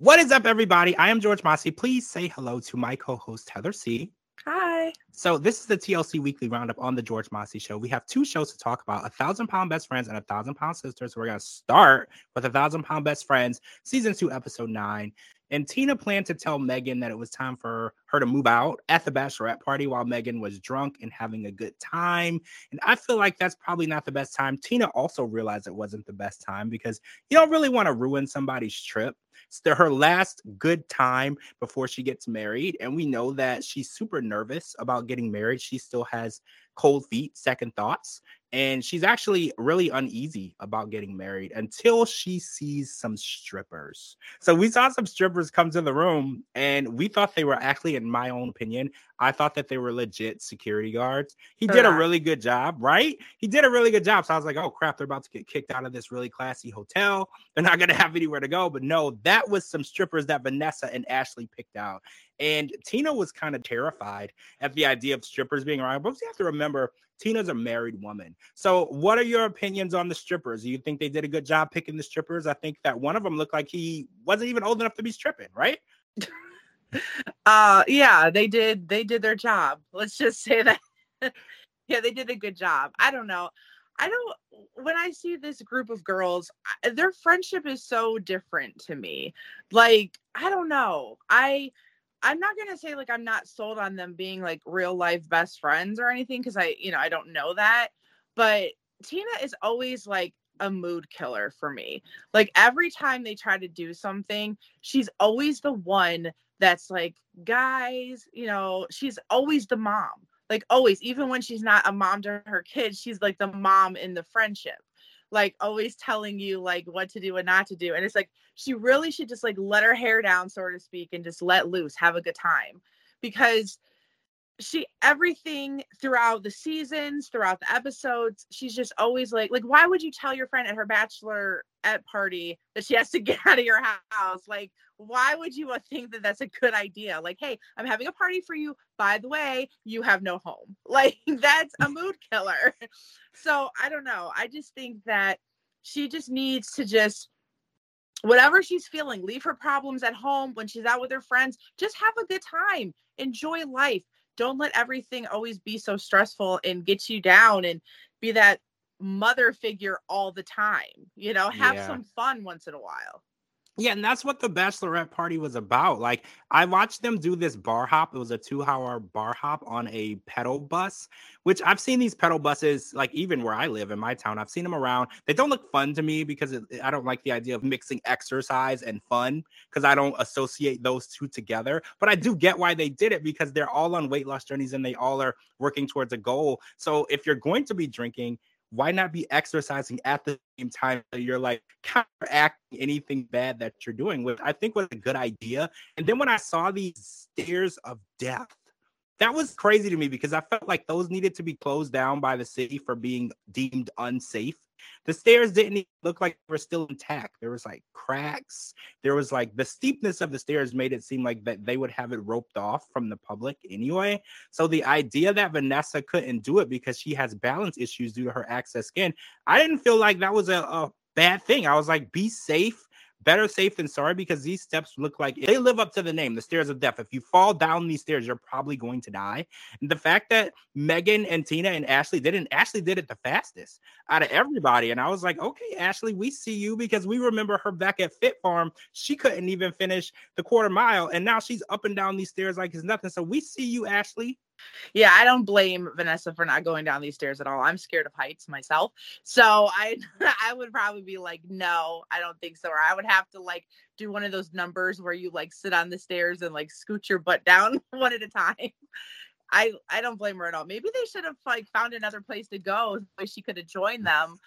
What is up, everybody? I am George Mossey. Please say hello to my co-host Heather C. Hi. So this is the TLC Weekly Roundup on the George Mossey Show. We have two shows to talk about: a thousand pound best friends and a thousand pound sisters. We're gonna start with a thousand pound best friends, season two, episode nine. And Tina planned to tell Megan that it was time for her to move out at the bachelorette party while Megan was drunk and having a good time. And I feel like that's probably not the best time. Tina also realized it wasn't the best time because you don't really want to ruin somebody's trip. It's her last good time before she gets married. And we know that she's super nervous about getting married. She still has cold feet, second thoughts. And she's actually really uneasy about getting married until she sees some strippers. So we saw some strippers come to the room, and we thought they were actually, in my own opinion, I thought that they were legit security guards. He did a really good job, right? He did a really good job. So I was like, oh crap, they're about to get kicked out of this really classy hotel. They're not going to have anywhere to go. But no, that was some strippers that Vanessa and Ashley picked out. And Tina was kind of terrified at the idea of strippers being around. But you have to remember, Tina's a married woman. So, what are your opinions on the strippers? Do you think they did a good job picking the strippers? I think that one of them looked like he wasn't even old enough to be stripping, right? uh yeah, they did they did their job. Let's just say that yeah, they did a good job. I don't know. I don't when I see this group of girls, their friendship is so different to me. Like, I don't know. I I'm not gonna say like I'm not sold on them being like real life best friends or anything because I, you know, I don't know that. But Tina is always like a mood killer for me. Like every time they try to do something, she's always the one that's like, guys, you know, she's always the mom. Like always, even when she's not a mom to her kids, she's like the mom in the friendship like always telling you like what to do and not to do. And it's like she really should just like let her hair down, so to speak, and just let loose, have a good time. Because she everything throughout the seasons, throughout the episodes, she's just always like, like, why would you tell your friend at her bachelor at party that she has to get out of your house? Like, why would you uh, think that that's a good idea? Like, hey, I'm having a party for you. By the way, you have no home. Like, that's a mood killer. So I don't know. I just think that she just needs to just whatever she's feeling, leave her problems at home when she's out with her friends. Just have a good time. Enjoy life don't let everything always be so stressful and get you down and be that mother figure all the time. You know, have yeah. some fun once in a while. Yeah, and that's what the bachelorette party was about. Like, I watched them do this bar hop. It was a two hour bar hop on a pedal bus, which I've seen these pedal buses, like, even where I live in my town, I've seen them around. They don't look fun to me because it, I don't like the idea of mixing exercise and fun because I don't associate those two together. But I do get why they did it because they're all on weight loss journeys and they all are working towards a goal. So, if you're going to be drinking, why not be exercising at the same time that you're like counteracting anything bad that you're doing which i think was a good idea. And then when i saw these stairs of death that was crazy to me because i felt like those needed to be closed down by the city for being deemed unsafe the stairs didn't look like they were still intact. There was like cracks. There was like the steepness of the stairs made it seem like that they would have it roped off from the public anyway. So the idea that Vanessa couldn't do it because she has balance issues due to her access skin, I didn't feel like that was a, a bad thing. I was like, be safe better safe than sorry because these steps look like they live up to the name, the stairs of death. If you fall down these stairs, you're probably going to die. And the fact that Megan and Tina and Ashley didn't, Ashley did it the fastest out of everybody. And I was like, okay, Ashley, we see you because we remember her back at Fit Farm. She couldn't even finish the quarter mile. And now she's up and down these stairs like it's nothing. So we see you, Ashley. Yeah, I don't blame Vanessa for not going down these stairs at all. I'm scared of heights myself. So I I would probably be like, no, I don't think so. Or I would have to like do one of those numbers where you like sit on the stairs and like scoot your butt down one at a time. I I don't blame her at all. Maybe they should have like found another place to go so she could have joined them.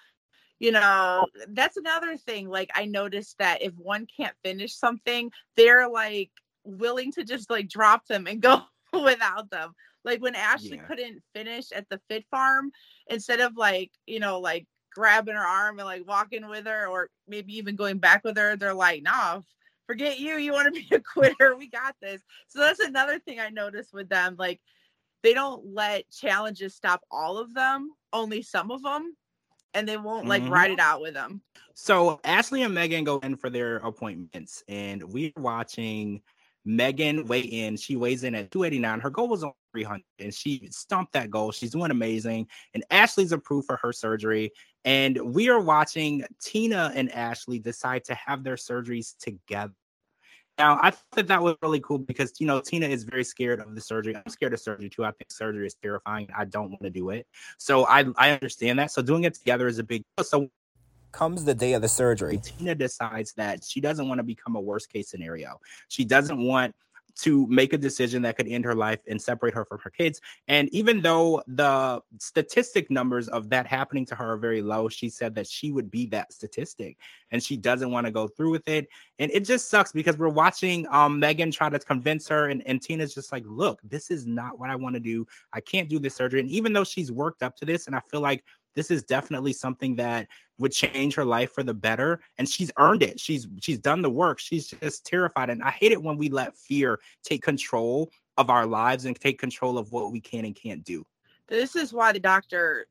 You know, that's another thing. Like I noticed that if one can't finish something, they're like willing to just like drop them and go without them. Like when Ashley yeah. couldn't finish at the fit farm, instead of like, you know, like grabbing her arm and like walking with her or maybe even going back with her, they're like, nah, forget you. You want to be a quitter. We got this. So that's another thing I noticed with them. Like they don't let challenges stop all of them, only some of them. and they won't like mm-hmm. ride it out with them. So Ashley and Megan go in for their appointments, and we're watching Megan weigh in. She weighs in at 289. Her goal was on 300, and she stumped that goal. She's doing amazing. And Ashley's approved for her surgery. And we are watching Tina and Ashley decide to have their surgeries together. Now, I thought that was really cool because you know Tina is very scared of the surgery. I'm scared of surgery too. I think surgery is terrifying. I don't want to do it. So I I understand that. So doing it together is a big deal. So comes the day of the surgery, Tina decides that she doesn't want to become a worst case scenario. She doesn't want to make a decision that could end her life and separate her from her kids. And even though the statistic numbers of that happening to her are very low, she said that she would be that statistic and she doesn't want to go through with it. And it just sucks because we're watching um, Megan try to convince her, and, and Tina's just like, look, this is not what I want to do. I can't do this surgery. And even though she's worked up to this, and I feel like this is definitely something that would change her life for the better and she's earned it. She's she's done the work. She's just terrified and i hate it when we let fear take control of our lives and take control of what we can and can't do. This is why the doctor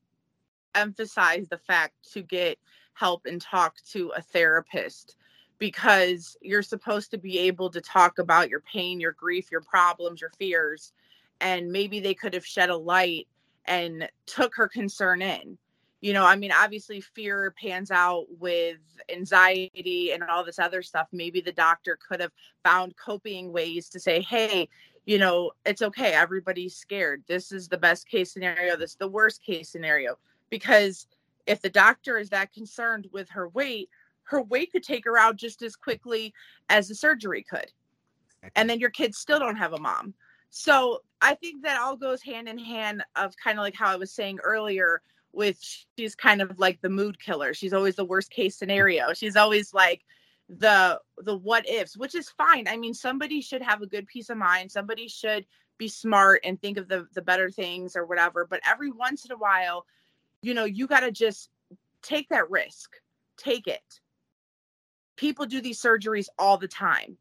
emphasized the fact to get help and talk to a therapist because you're supposed to be able to talk about your pain your grief your problems your fears and maybe they could have shed a light and took her concern in you know i mean obviously fear pans out with anxiety and all this other stuff. Maybe the doctor could have found coping ways to say hey you know it's okay everybody's scared. This is the best case scenario this is the worst case scenario. Because if the doctor is that concerned with her weight her weight could take her out just as quickly as the surgery could. And then your kids still don't have a mom. So i think that all goes hand in hand of kind of like how i was saying earlier with she's kind of like the mood killer. She's always the worst case mm. scenario. She's always like the the what ifs, which is fine. I mean, somebody should have a good peace of mind. Somebody should be smart and think of the the better things or whatever. But every once in a while, you know, you got to just take that risk. Take it. People do these surgeries all the time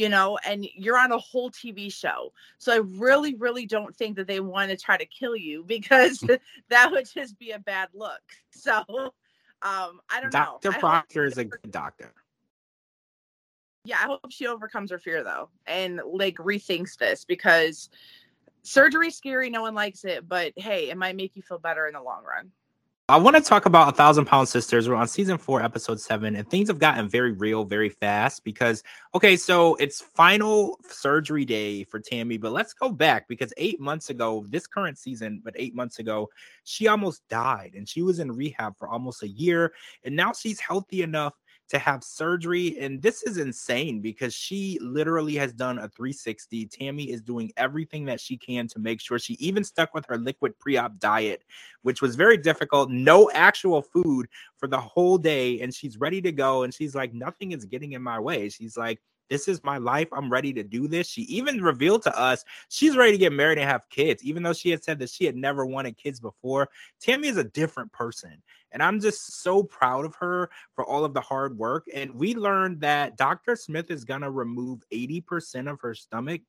you know, and you're on a whole TV show. So I really, really don't think that they want to try to kill you because that would just be a bad look. So um, I don't Dr. know. Dr. Procter is a good doctor. Yeah, I hope she overcomes her fear though and like rethinks this because surgery's scary, no one likes it, but hey, it might make you feel better in the long run. I want to talk about a thousand pound sisters. We're on season four, episode seven, and things have gotten very real very fast because okay, so it's final surgery day for Tammy, but let's go back because eight months ago, this current season, but eight months ago, she almost died and she was in rehab for almost a year, and now she's healthy enough to have surgery. And this is insane because she literally has done a 360. Tammy is doing everything that she can to make sure she even stuck with her liquid pre op diet, which was very difficult. No actual food for the whole day. And she's ready to go. And she's like, nothing is getting in my way. She's like, this is my life. I'm ready to do this. She even revealed to us she's ready to get married and have kids, even though she had said that she had never wanted kids before. Tammy is a different person. And I'm just so proud of her for all of the hard work. And we learned that Dr. Smith is going to remove 80% of her stomach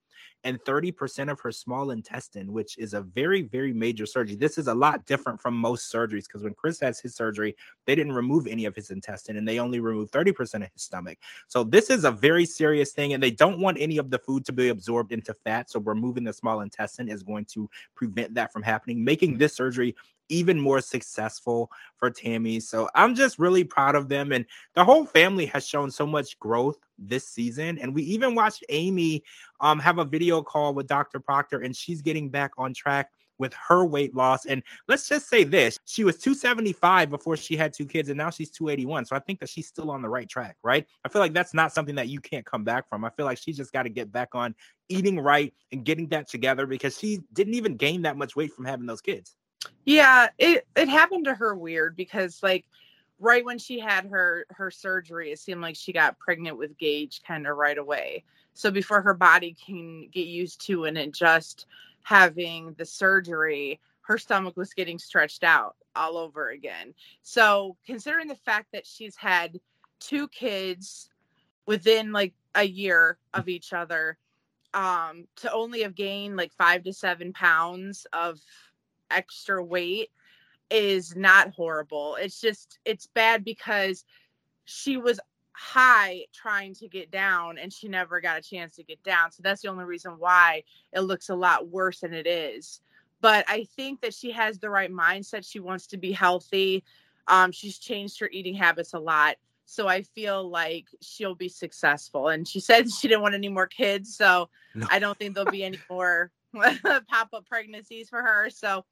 and 30% of her small intestine, which is a very, very major surgery. This is a lot different from most surgeries because when Chris has his surgery, they didn't remove any of his intestine and they only removed 30% of his stomach. So this is a very serious thing. And they don't want any of the food to be absorbed into fat. So removing the small intestine is going to prevent that from happening, making mm-hmm. this surgery even more successful for Tammy. So I'm just really proud of them. And the whole family has shown so much growth this season. And we even watched Amy um, have a video call with Dr. Procter, and she's getting back on track with her weight loss. And let's just say this she was 275 before she had two kids, and now she's 281. So I think that she's still on the right track, right? I feel like that's not something that you can't come back from. I feel like she just got to get back on eating right and getting that together because she didn't even gain that much weight from having those kids. Yeah, it it happened to her weird because like right when she had her her surgery, it seemed like she got pregnant with Gage kind of right away. So before her body can get used to and adjust having the surgery, her stomach was getting stretched out all over again. So considering the fact that she's had two kids within like a year of each other, um, to only have gained like five to seven pounds of extra weight is not horrible. It's just it's bad because she was high trying to get down and she never got a chance to get down. So that's the only reason why it looks a lot worse than it is. But I think that she has the right mindset. She wants to be healthy. Um, she's changed her eating habits a lot. So I feel like she'll be successful. And she said she didn't want any more kids. So no. I don't think there'll be any more pop up pregnancies for her. So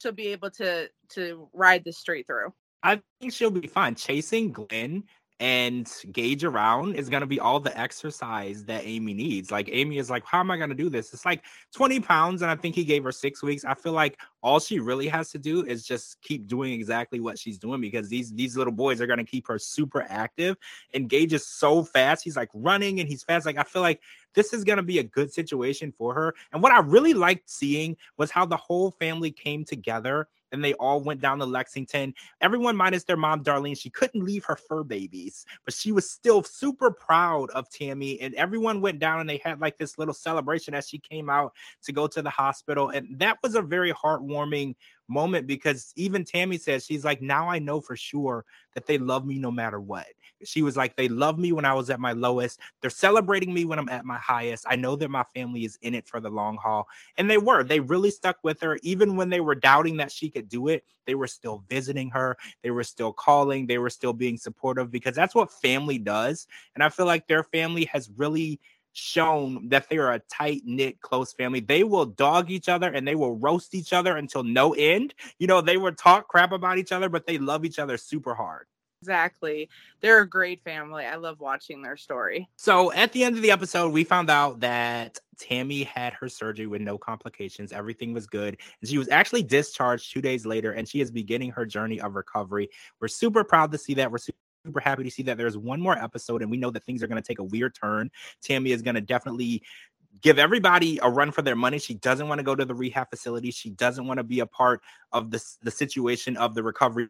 she'll be able to to ride this straight through. I think she'll be fine. Chasing Glenn and Gage around is going to be all the exercise that Amy needs. Like Amy is like, how am I going to do this? It's like 20 pounds, and I think he gave her six weeks. I feel like all she really has to do is just keep doing exactly what she's doing because these these little boys are going to keep her super active. And Gage is so fast; he's like running and he's fast. Like I feel like this is going to be a good situation for her. And what I really liked seeing was how the whole family came together and they all went down to Lexington. Everyone minus their mom, Darlene. She couldn't leave her fur babies, but she was still super proud of Tammy. And everyone went down and they had like this little celebration as she came out to go to the hospital. And that was a very heartwarming moment because even Tammy says she's like, now I know for sure that they love me no matter what. She was like, they love me when I was at my lowest. They're celebrating me when I'm at my highest. I know that my family is in it for the long haul. And they were. They really stuck with her. Even when they were doubting that she could do it, they were still visiting her. They were still calling. They were still being supportive because that's what family does. And I feel like their family has really shown that they're a tight knit, close family. They will dog each other and they will roast each other until no end. You know, they will talk crap about each other, but they love each other super hard. Exactly. They're a great family. I love watching their story. So at the end of the episode, we found out that Tammy had her surgery with no complications. Everything was good. And she was actually discharged two days later, and she is beginning her journey of recovery. We're super proud to see that. We're super happy to see that there's one more episode, and we know that things are going to take a weird turn. Tammy is going to definitely give everybody a run for their money. She doesn't want to go to the rehab facility. She doesn't want to be a part of this the situation of the recovery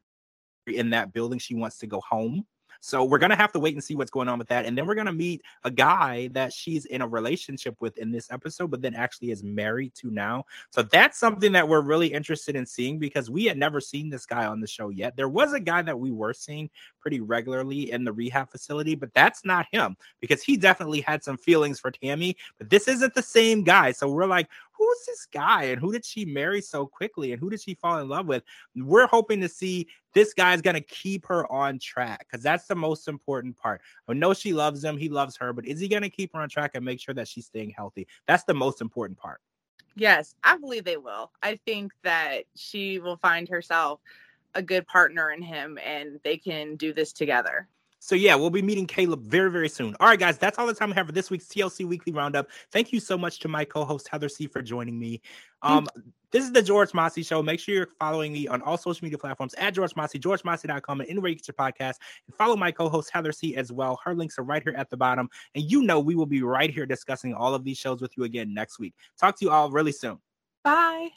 in that building. She wants to go home. So we're gonna have to wait and see what's going on with that, and then we're gonna meet a guy that she's in a relationship with in this episode, but then actually is married to now. So that's something that we're really interested in seeing because we had never seen this guy on the show yet. There was a guy that we were seeing pretty regularly in the rehab facility, but that's not him because he definitely had some feelings for Tammy, but this isn't the same guy. So we're like, who's this guy and who did she marry so quickly and who did she fall in love with? We're hoping to see this guy's going to keep her on track because that's the most important part. I know she loves him, he loves her, but is he going to keep her on track and make sure that she's staying healthy? That's the most important part. Yes, I believe they will. I think that she will find herself a good partner in him and they can do this together. So yeah, we'll be meeting Caleb very, very soon. All right, guys, that's all the time we have for this week's TLC Weekly Roundup. Thank you so much to my co-host Heather C for joining me. Um, this is the George Mossey Show. Make sure you're following me on all social media platforms at George Mossey, georgemossey.com, and anywhere you get your podcast. And follow my co-host Heather C as well. Her links are right here at the bottom. And you know we will be right here discussing all of these shows with you again next week. Talk to you all really soon. Bye.